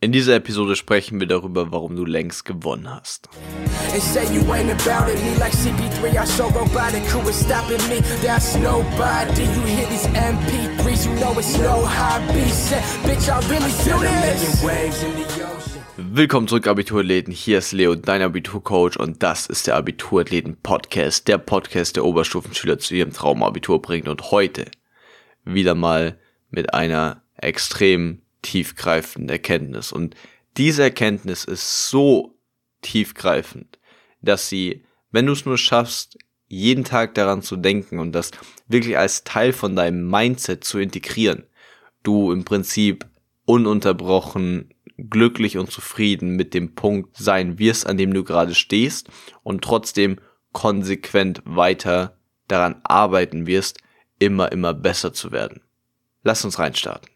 In dieser Episode sprechen wir darüber, warum du längst gewonnen hast. Willkommen zurück, Abiturathleten. Hier ist Leo, dein Abiturcoach, und das ist der Abiturathleten-Podcast, der Podcast, der Oberstufenschüler zu ihrem Traumabitur bringt. Und heute wieder mal mit einer extrem tiefgreifende Erkenntnis. Und diese Erkenntnis ist so tiefgreifend, dass sie, wenn du es nur schaffst, jeden Tag daran zu denken und das wirklich als Teil von deinem Mindset zu integrieren, du im Prinzip ununterbrochen glücklich und zufrieden mit dem Punkt sein wirst, an dem du gerade stehst und trotzdem konsequent weiter daran arbeiten wirst, immer, immer besser zu werden. Lass uns reinstarten.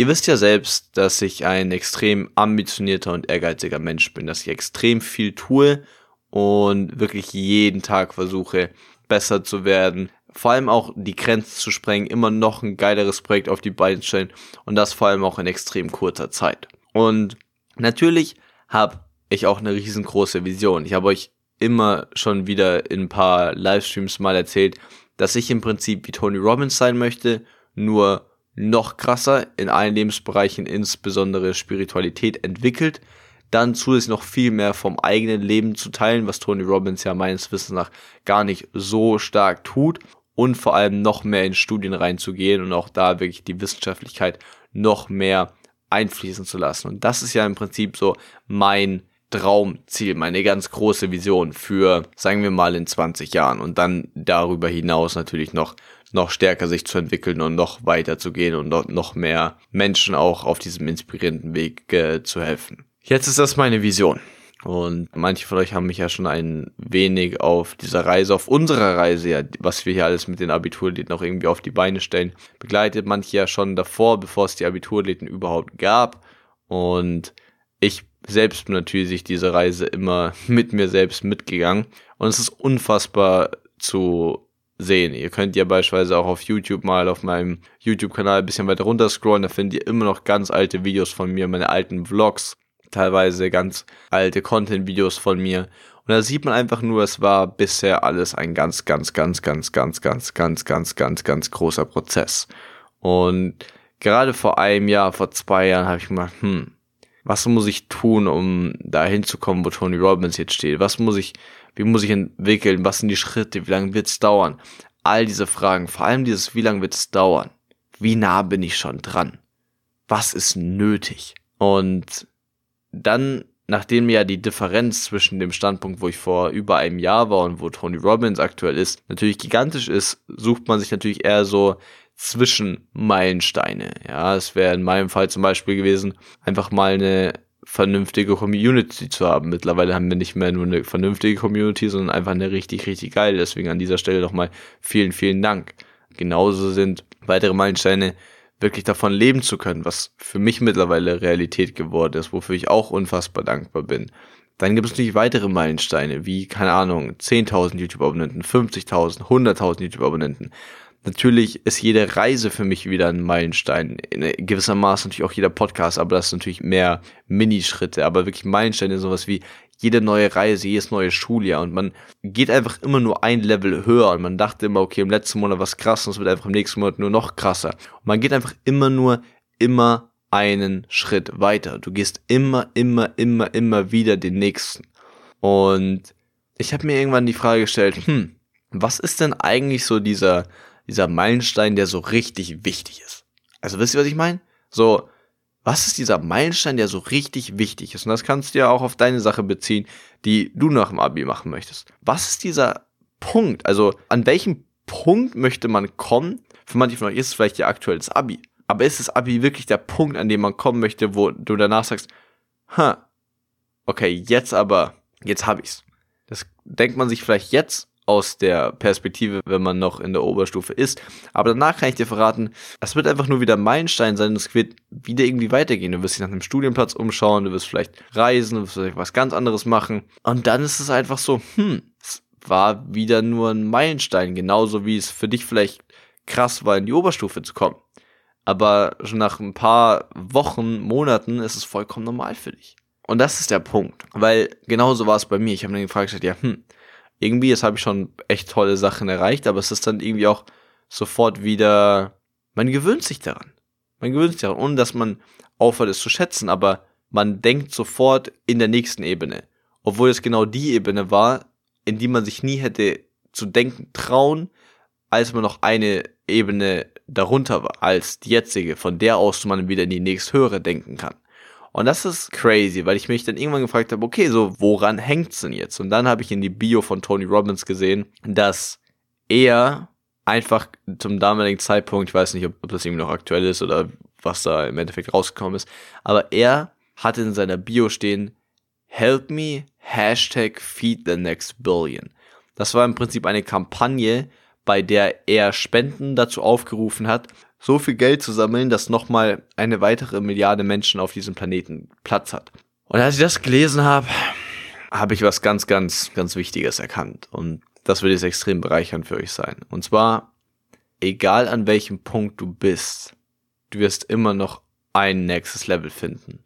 Ihr wisst ja selbst, dass ich ein extrem ambitionierter und ehrgeiziger Mensch bin, dass ich extrem viel tue und wirklich jeden Tag versuche, besser zu werden. Vor allem auch die Grenzen zu sprengen, immer noch ein geileres Projekt auf die Beine stellen und das vor allem auch in extrem kurzer Zeit. Und natürlich habe ich auch eine riesengroße Vision. Ich habe euch immer schon wieder in ein paar Livestreams mal erzählt, dass ich im Prinzip wie Tony Robbins sein möchte, nur noch krasser in allen Lebensbereichen, insbesondere Spiritualität, entwickelt. Dann zusätzlich noch viel mehr vom eigenen Leben zu teilen, was Tony Robbins ja meines Wissens nach gar nicht so stark tut. Und vor allem noch mehr in Studien reinzugehen und auch da wirklich die Wissenschaftlichkeit noch mehr einfließen zu lassen. Und das ist ja im Prinzip so mein Traumziel, meine ganz große Vision für, sagen wir mal, in 20 Jahren und dann darüber hinaus natürlich noch noch stärker sich zu entwickeln und noch weiter zu gehen und noch mehr Menschen auch auf diesem inspirierenden Weg äh, zu helfen. Jetzt ist das meine Vision. Und manche von euch haben mich ja schon ein wenig auf dieser Reise, auf unserer Reise, ja, was wir hier alles mit den Abiturläden noch irgendwie auf die Beine stellen, begleitet. Manche ja schon davor, bevor es die Abiturläden überhaupt gab. Und ich selbst bin natürlich diese Reise immer mit mir selbst mitgegangen. Und es ist unfassbar zu sehen. Ihr könnt ja beispielsweise auch auf YouTube mal auf meinem YouTube-Kanal ein bisschen weiter runter scrollen, da findet ihr immer noch ganz alte Videos von mir, meine alten Vlogs, teilweise ganz alte Content-Videos von mir. Und da sieht man einfach nur, es war bisher alles ein ganz, ganz, ganz, ganz, ganz, ganz, ganz, ganz, ganz, ganz großer Prozess. Und gerade vor einem Jahr, vor zwei Jahren habe ich gedacht, hm, was muss ich tun, um da hinzukommen, wo Tony Robbins jetzt steht? Was muss ich wie muss ich entwickeln? Was sind die Schritte? Wie lange wird es dauern? All diese Fragen, vor allem dieses, wie lange wird es dauern? Wie nah bin ich schon dran? Was ist nötig? Und dann, nachdem ja die Differenz zwischen dem Standpunkt, wo ich vor über einem Jahr war und wo Tony Robbins aktuell ist, natürlich gigantisch ist, sucht man sich natürlich eher so Zwischenmeilensteine. Ja, es wäre in meinem Fall zum Beispiel gewesen, einfach mal eine vernünftige Community zu haben. Mittlerweile haben wir nicht mehr nur eine vernünftige Community, sondern einfach eine richtig, richtig geile. Deswegen an dieser Stelle nochmal vielen, vielen Dank. Genauso sind weitere Meilensteine wirklich davon leben zu können, was für mich mittlerweile Realität geworden ist, wofür ich auch unfassbar dankbar bin. Dann gibt es natürlich weitere Meilensteine, wie, keine Ahnung, 10.000 YouTube-Abonnenten, 50.000, 100.000 YouTube-Abonnenten. Natürlich ist jede Reise für mich wieder ein Meilenstein. In gewissermaßen natürlich auch jeder Podcast, aber das ist natürlich mehr Minischritte. Aber wirklich Meilensteine, sowas wie jede neue Reise, jedes neue Schuljahr. Und man geht einfach immer nur ein Level höher. Und man dachte immer, okay, im letzten Monat was krass und es wird einfach im nächsten Monat nur noch krasser. Und man geht einfach immer nur, immer einen Schritt weiter. Du gehst immer, immer, immer, immer wieder den nächsten. Und ich habe mir irgendwann die Frage gestellt, hm, was ist denn eigentlich so dieser dieser Meilenstein, der so richtig wichtig ist. Also wisst ihr, was ich meine? So, was ist dieser Meilenstein, der so richtig wichtig ist? Und das kannst du ja auch auf deine Sache beziehen, die du nach dem Abi machen möchtest. Was ist dieser Punkt? Also, an welchem Punkt möchte man kommen? Für manche von euch ist es vielleicht ja aktuell das Abi. Aber ist das Abi wirklich der Punkt, an dem man kommen möchte, wo du danach sagst, ha, okay, jetzt aber, jetzt hab ich's. Das denkt man sich vielleicht jetzt aus der Perspektive, wenn man noch in der Oberstufe ist. Aber danach kann ich dir verraten, es wird einfach nur wieder ein Meilenstein sein und es wird wieder irgendwie weitergehen. Du wirst dich nach einem Studienplatz umschauen, du wirst vielleicht reisen, du wirst vielleicht was ganz anderes machen. Und dann ist es einfach so, hm, es war wieder nur ein Meilenstein, genauso wie es für dich vielleicht krass war, in die Oberstufe zu kommen. aber schon nach ein paar Wochen, Monaten ist es vollkommen normal für dich. Und das ist der Punkt, weil genauso war es bei mir. Ich habe mir gefragt, ja, hm, irgendwie, jetzt habe ich schon echt tolle Sachen erreicht, aber es ist dann irgendwie auch sofort wieder, man gewöhnt sich daran. Man gewöhnt sich daran, ohne dass man aufhört, es zu schätzen, aber man denkt sofort in der nächsten Ebene. Obwohl es genau die Ebene war, in die man sich nie hätte zu denken trauen, als man noch eine Ebene darunter war, als die jetzige, von der aus man wieder in die nächsthöhere denken kann. Und das ist crazy, weil ich mich dann irgendwann gefragt habe, okay, so woran hängt's denn jetzt? Und dann habe ich in die Bio von Tony Robbins gesehen, dass er einfach zum damaligen Zeitpunkt, ich weiß nicht, ob, ob das irgendwie noch aktuell ist oder was da im Endeffekt rausgekommen ist, aber er hatte in seiner Bio stehen, Help me, Hashtag Feed the Next Billion. Das war im Prinzip eine Kampagne, bei der er Spenden dazu aufgerufen hat, so viel Geld zu sammeln, dass nochmal eine weitere Milliarde Menschen auf diesem Planeten Platz hat. Und als ich das gelesen habe, habe ich was ganz, ganz, ganz Wichtiges erkannt. Und das wird jetzt extrem bereichernd für euch sein. Und zwar, egal an welchem Punkt du bist, du wirst immer noch ein nächstes Level finden.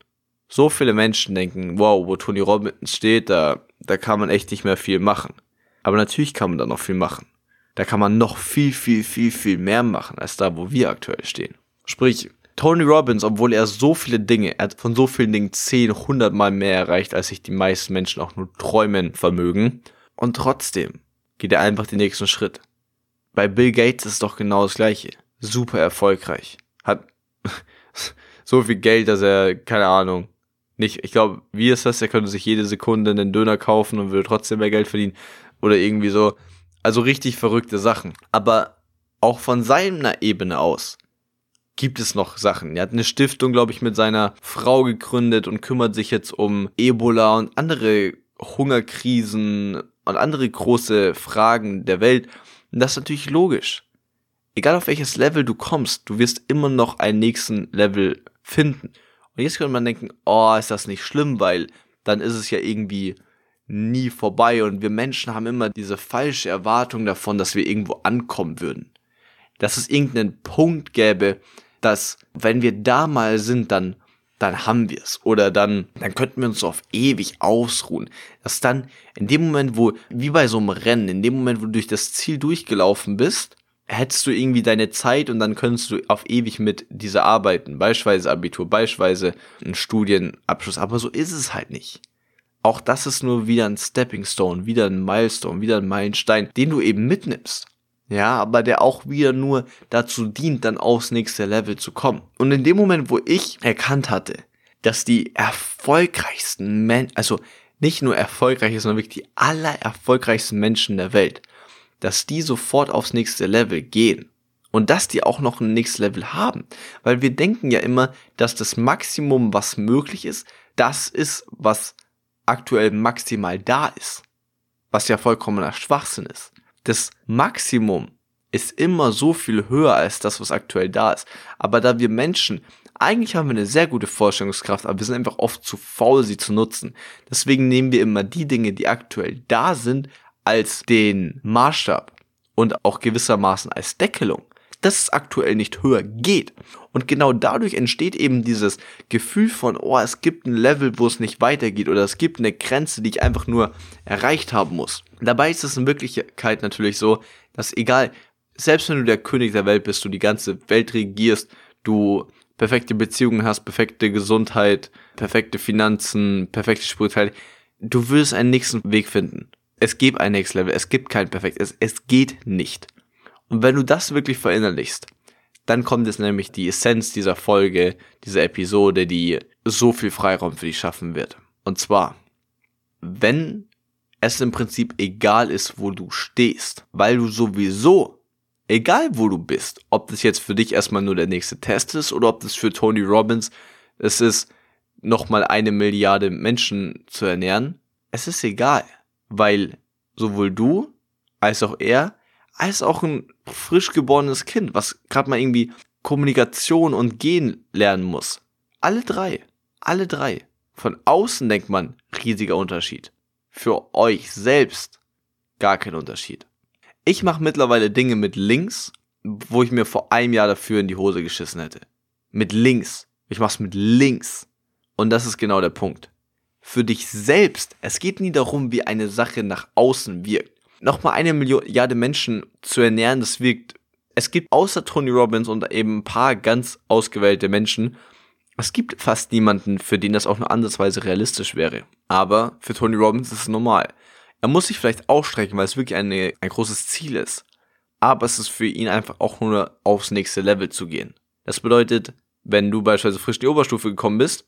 So viele Menschen denken, wow, wo Tony Robbins steht, da, da kann man echt nicht mehr viel machen. Aber natürlich kann man da noch viel machen. Da kann man noch viel, viel, viel, viel mehr machen, als da, wo wir aktuell stehen. Sprich, Tony Robbins, obwohl er so viele Dinge, er hat von so vielen Dingen 10, 100 Mal mehr erreicht, als sich die meisten Menschen auch nur träumen vermögen. Und trotzdem geht er einfach den nächsten Schritt. Bei Bill Gates ist doch genau das gleiche. Super erfolgreich. Hat so viel Geld, dass er, keine Ahnung, nicht, ich glaube, wie ist das? Er könnte sich jede Sekunde einen Döner kaufen und würde trotzdem mehr Geld verdienen. Oder irgendwie so. Also richtig verrückte Sachen. Aber auch von seiner Ebene aus gibt es noch Sachen. Er hat eine Stiftung, glaube ich, mit seiner Frau gegründet und kümmert sich jetzt um Ebola und andere Hungerkrisen und andere große Fragen der Welt. Und das ist natürlich logisch. Egal auf welches Level du kommst, du wirst immer noch einen nächsten Level finden. Und jetzt könnte man denken, oh, ist das nicht schlimm, weil dann ist es ja irgendwie nie vorbei und wir Menschen haben immer diese falsche Erwartung davon, dass wir irgendwo ankommen würden. Dass es irgendeinen Punkt gäbe, dass wenn wir da mal sind, dann dann haben wir es oder dann dann könnten wir uns auf ewig ausruhen. Dass dann in dem Moment, wo wie bei so einem Rennen, in dem Moment, wo du durch das Ziel durchgelaufen bist, hättest du irgendwie deine Zeit und dann könntest du auf ewig mit dieser arbeiten, beispielsweise Abitur, beispielsweise ein Studienabschluss, aber so ist es halt nicht auch das ist nur wieder ein Stepping Stone, wieder ein Milestone, wieder ein Meilenstein, den du eben mitnimmst. Ja, aber der auch wieder nur dazu dient, dann aufs nächste Level zu kommen. Und in dem Moment, wo ich erkannt hatte, dass die erfolgreichsten Menschen, also nicht nur erfolgreich, sondern wirklich die allererfolgreichsten Menschen der Welt, dass die sofort aufs nächste Level gehen. Und dass die auch noch ein nächstes Level haben. Weil wir denken ja immer, dass das Maximum, was möglich ist, das ist, was aktuell maximal da ist, was ja vollkommener Schwachsinn ist. Das Maximum ist immer so viel höher als das, was aktuell da ist. Aber da wir Menschen, eigentlich haben wir eine sehr gute Vorstellungskraft, aber wir sind einfach oft zu faul, sie zu nutzen. Deswegen nehmen wir immer die Dinge, die aktuell da sind, als den Maßstab und auch gewissermaßen als Deckelung dass es aktuell nicht höher geht. Und genau dadurch entsteht eben dieses Gefühl von, oh, es gibt ein Level, wo es nicht weitergeht oder es gibt eine Grenze, die ich einfach nur erreicht haben muss. Dabei ist es in Wirklichkeit natürlich so, dass egal, selbst wenn du der König der Welt bist, du die ganze Welt regierst, du perfekte Beziehungen hast, perfekte Gesundheit, perfekte Finanzen, perfekte Spiritualität, du wirst einen nächsten Weg finden. Es gibt ein Next Level, es gibt kein perfekt, es, es geht nicht. Und wenn du das wirklich verinnerlichst, dann kommt es nämlich die Essenz dieser Folge, dieser Episode, die so viel Freiraum für dich schaffen wird. Und zwar, wenn es im Prinzip egal ist, wo du stehst, weil du sowieso, egal wo du bist, ob das jetzt für dich erstmal nur der nächste Test ist oder ob das für Tony Robbins es ist, nochmal eine Milliarde Menschen zu ernähren, es ist egal, weil sowohl du als auch er als auch ein frisch geborenes Kind, was gerade mal irgendwie Kommunikation und Gehen lernen muss. Alle drei. Alle drei. Von außen denkt man, riesiger Unterschied. Für euch selbst gar kein Unterschied. Ich mache mittlerweile Dinge mit links, wo ich mir vor einem Jahr dafür in die Hose geschissen hätte. mit links. Ich mach's mit links. Und das ist genau der Punkt. Für dich selbst, es geht nie darum, wie eine Sache nach außen wirkt. Nochmal eine Milliarde Menschen zu ernähren, das wirkt. Es gibt außer Tony Robbins und eben ein paar ganz ausgewählte Menschen, es gibt fast niemanden, für den das auch nur andersweise realistisch wäre. Aber für Tony Robbins ist es normal. Er muss sich vielleicht ausstrecken, weil es wirklich eine, ein großes Ziel ist. Aber es ist für ihn einfach auch nur aufs nächste Level zu gehen. Das bedeutet, wenn du beispielsweise frisch die Oberstufe gekommen bist,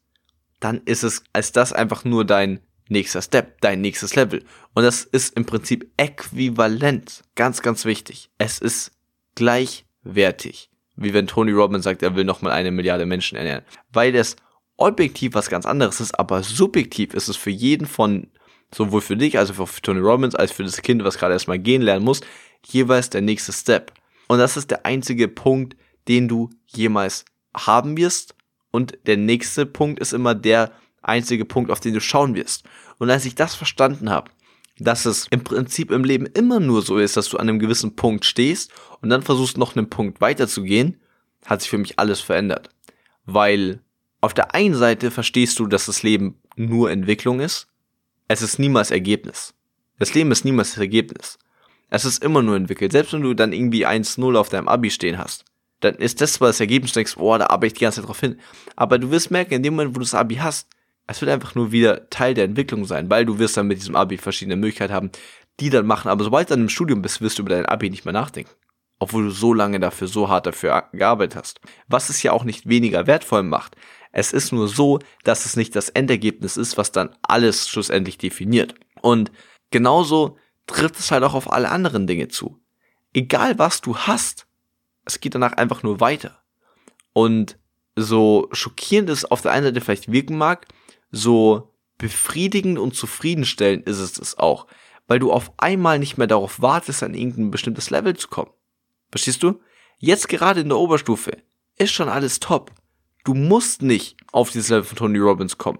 dann ist es als das einfach nur dein nächster Step, dein nächstes Level. Und das ist im Prinzip äquivalent. Ganz, ganz wichtig. Es ist gleichwertig. Wie wenn Tony Robbins sagt, er will nochmal eine Milliarde Menschen ernähren. Weil das objektiv was ganz anderes ist, aber subjektiv ist es für jeden von, sowohl für dich, also für Tony Robbins, als für das Kind, was gerade erstmal gehen lernen muss, jeweils der nächste Step. Und das ist der einzige Punkt, den du jemals haben wirst. Und der nächste Punkt ist immer der einzige Punkt, auf den du schauen wirst. Und als ich das verstanden habe, dass es im Prinzip im Leben immer nur so ist, dass du an einem gewissen Punkt stehst und dann versuchst noch einen Punkt weiterzugehen, hat sich für mich alles verändert. Weil auf der einen Seite verstehst du, dass das Leben nur Entwicklung ist. Es ist niemals Ergebnis. Das Leben ist niemals das Ergebnis. Es ist immer nur entwickelt. Selbst wenn du dann irgendwie 1-0 auf deinem Abi stehen hast, dann ist das zwar das Ergebnis, du denkst, boah, da arbeite ich die ganze Zeit drauf hin. Aber du wirst merken, in dem Moment, wo du das Abi hast, es wird einfach nur wieder Teil der Entwicklung sein, weil du wirst dann mit diesem Abi verschiedene Möglichkeiten haben, die dann machen. Aber sobald du dann im Studium bist, wirst du über dein Abi nicht mehr nachdenken. Obwohl du so lange dafür, so hart dafür gearbeitet hast. Was es ja auch nicht weniger wertvoll macht. Es ist nur so, dass es nicht das Endergebnis ist, was dann alles schlussendlich definiert. Und genauso trifft es halt auch auf alle anderen Dinge zu. Egal was du hast, es geht danach einfach nur weiter. Und so schockierend es auf der einen Seite vielleicht wirken mag, so befriedigend und zufriedenstellend ist es es auch, weil du auf einmal nicht mehr darauf wartest, an irgendein bestimmtes Level zu kommen. Verstehst du? Jetzt gerade in der Oberstufe ist schon alles top. Du musst nicht auf dieses Level von Tony Robbins kommen.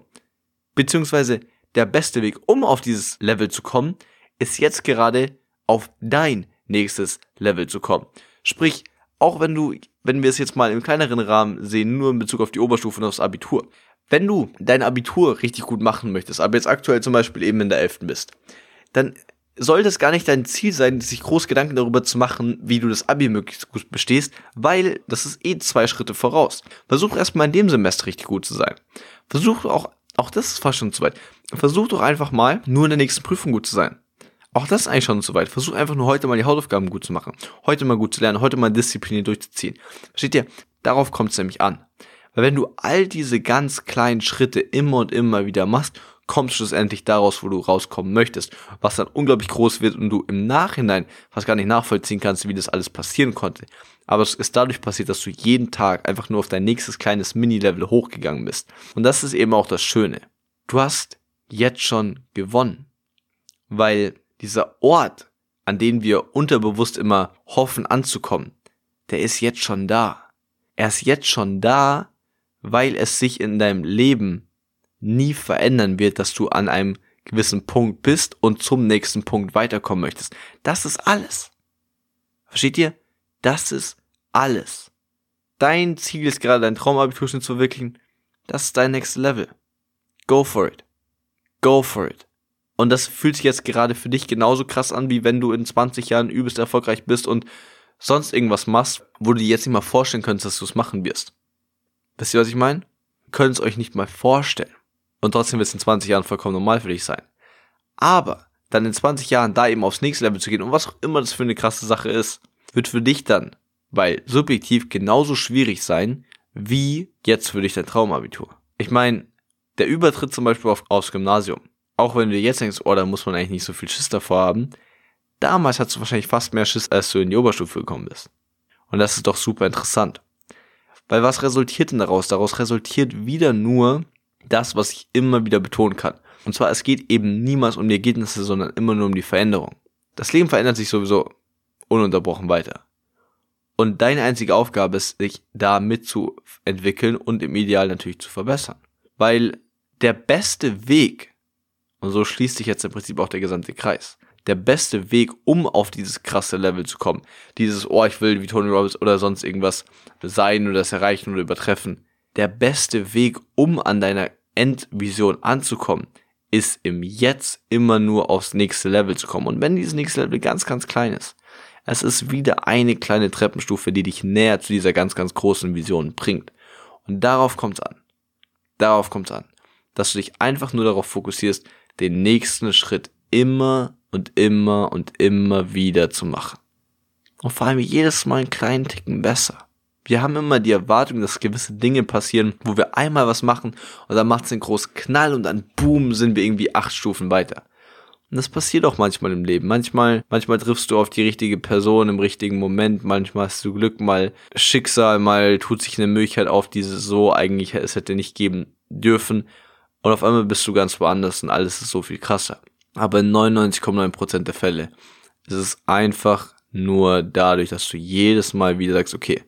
Beziehungsweise der beste Weg, um auf dieses Level zu kommen, ist jetzt gerade auf dein nächstes Level zu kommen. Sprich, auch wenn du, wenn wir es jetzt mal im kleineren Rahmen sehen, nur in Bezug auf die Oberstufe und aufs Abitur. Wenn du dein Abitur richtig gut machen möchtest, aber jetzt aktuell zum Beispiel eben in der 11. bist, dann sollte es gar nicht dein Ziel sein, sich groß Gedanken darüber zu machen, wie du das Abi möglichst gut bestehst, weil das ist eh zwei Schritte voraus. Versuch erstmal in dem Semester richtig gut zu sein. Versuch auch, auch das ist fast schon zu weit. Versuch doch einfach mal, nur in der nächsten Prüfung gut zu sein. Auch das ist eigentlich schon zu weit. Versuch einfach nur heute mal die Hausaufgaben gut zu machen. Heute mal gut zu lernen, heute mal Disziplin durchzuziehen. Versteht ihr? Darauf kommt es nämlich an. Weil wenn du all diese ganz kleinen Schritte immer und immer wieder machst, kommst du schlussendlich daraus, wo du rauskommen möchtest, was dann unglaublich groß wird und du im Nachhinein fast gar nicht nachvollziehen kannst, wie das alles passieren konnte. Aber es ist dadurch passiert, dass du jeden Tag einfach nur auf dein nächstes kleines Mini-Level hochgegangen bist. Und das ist eben auch das Schöne. Du hast jetzt schon gewonnen. Weil dieser Ort, an den wir unterbewusst immer hoffen anzukommen, der ist jetzt schon da. Er ist jetzt schon da, weil es sich in deinem Leben nie verändern wird, dass du an einem gewissen Punkt bist und zum nächsten Punkt weiterkommen möchtest. Das ist alles. Versteht ihr? Das ist alles. Dein Ziel ist gerade dein Traumabiturschnitt zu verwirklichen. Das ist dein next level. Go for it. Go for it. Und das fühlt sich jetzt gerade für dich genauso krass an, wie wenn du in 20 Jahren übelst erfolgreich bist und sonst irgendwas machst, wo du dir jetzt nicht mal vorstellen könntest, dass du es machen wirst. Wisst ihr, was ich meine? Könnt es euch nicht mal vorstellen. Und trotzdem wird es in 20 Jahren vollkommen normal für dich sein. Aber dann in 20 Jahren da eben aufs nächste Level zu gehen und was auch immer das für eine krasse Sache ist, wird für dich dann, weil subjektiv genauso schwierig sein, wie jetzt für dich dein Traumabitur. Ich meine, der Übertritt zum Beispiel auf, aufs Gymnasium. Auch wenn du dir jetzt denkst, oh, da muss man eigentlich nicht so viel Schiss davor haben. Damals hast du wahrscheinlich fast mehr Schiss, als du in die Oberstufe gekommen bist. Und das ist doch super interessant. Weil was resultiert denn daraus? Daraus resultiert wieder nur das, was ich immer wieder betonen kann. Und zwar, es geht eben niemals um die Ergebnisse, sondern immer nur um die Veränderung. Das Leben verändert sich sowieso ununterbrochen weiter. Und deine einzige Aufgabe ist, sich da mitzuentwickeln und im Ideal natürlich zu verbessern. Weil der beste Weg, und so schließt sich jetzt im Prinzip auch der gesamte Kreis, der beste Weg, um auf dieses krasse Level zu kommen, dieses, oh, ich will wie Tony Robbins oder sonst irgendwas sein oder das erreichen oder übertreffen, der beste Weg, um an deiner Endvision anzukommen, ist im Jetzt immer nur aufs nächste Level zu kommen. Und wenn dieses nächste Level ganz, ganz klein ist, es ist wieder eine kleine Treppenstufe, die dich näher zu dieser ganz, ganz großen Vision bringt. Und darauf kommt es an. Darauf kommt es an. Dass du dich einfach nur darauf fokussierst, den nächsten Schritt immer und immer und immer wieder zu machen. Und vor allem jedes Mal einen kleinen Ticken besser. Wir haben immer die Erwartung, dass gewisse Dinge passieren, wo wir einmal was machen und dann macht es einen großen Knall und dann boom sind wir irgendwie acht Stufen weiter. Und das passiert auch manchmal im Leben. Manchmal, manchmal triffst du auf die richtige Person im richtigen Moment, manchmal hast du Glück, mal Schicksal, mal tut sich eine Möglichkeit auf, die so eigentlich es hätte nicht geben dürfen. Und auf einmal bist du ganz woanders und alles ist so viel krasser. Aber in 99,9% der Fälle ist es einfach nur dadurch, dass du jedes Mal wieder sagst, okay,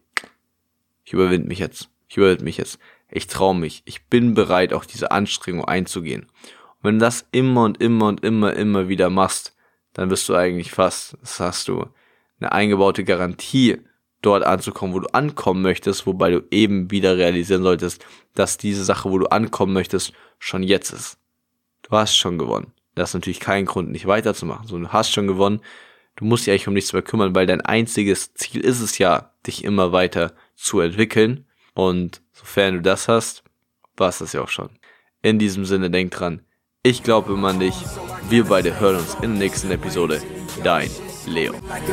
ich überwinde mich jetzt, ich überwinde mich jetzt, ich traue mich, ich bin bereit, auch diese Anstrengung einzugehen. Und wenn du das immer und immer und immer, immer wieder machst, dann bist du eigentlich fast, das hast du, eine eingebaute Garantie, dort anzukommen, wo du ankommen möchtest, wobei du eben wieder realisieren solltest, dass diese Sache, wo du ankommen möchtest, schon jetzt ist. Du hast schon gewonnen. Das ist natürlich kein Grund, nicht weiterzumachen. So, du hast schon gewonnen. Du musst dich eigentlich um nichts mehr kümmern, weil dein einziges Ziel ist es ja, dich immer weiter zu entwickeln. Und sofern du das hast, war es das ja auch schon. In diesem Sinne, denk dran, ich glaube immer an dich. Wir beide hören uns in der nächsten Episode. Dein Leo. Like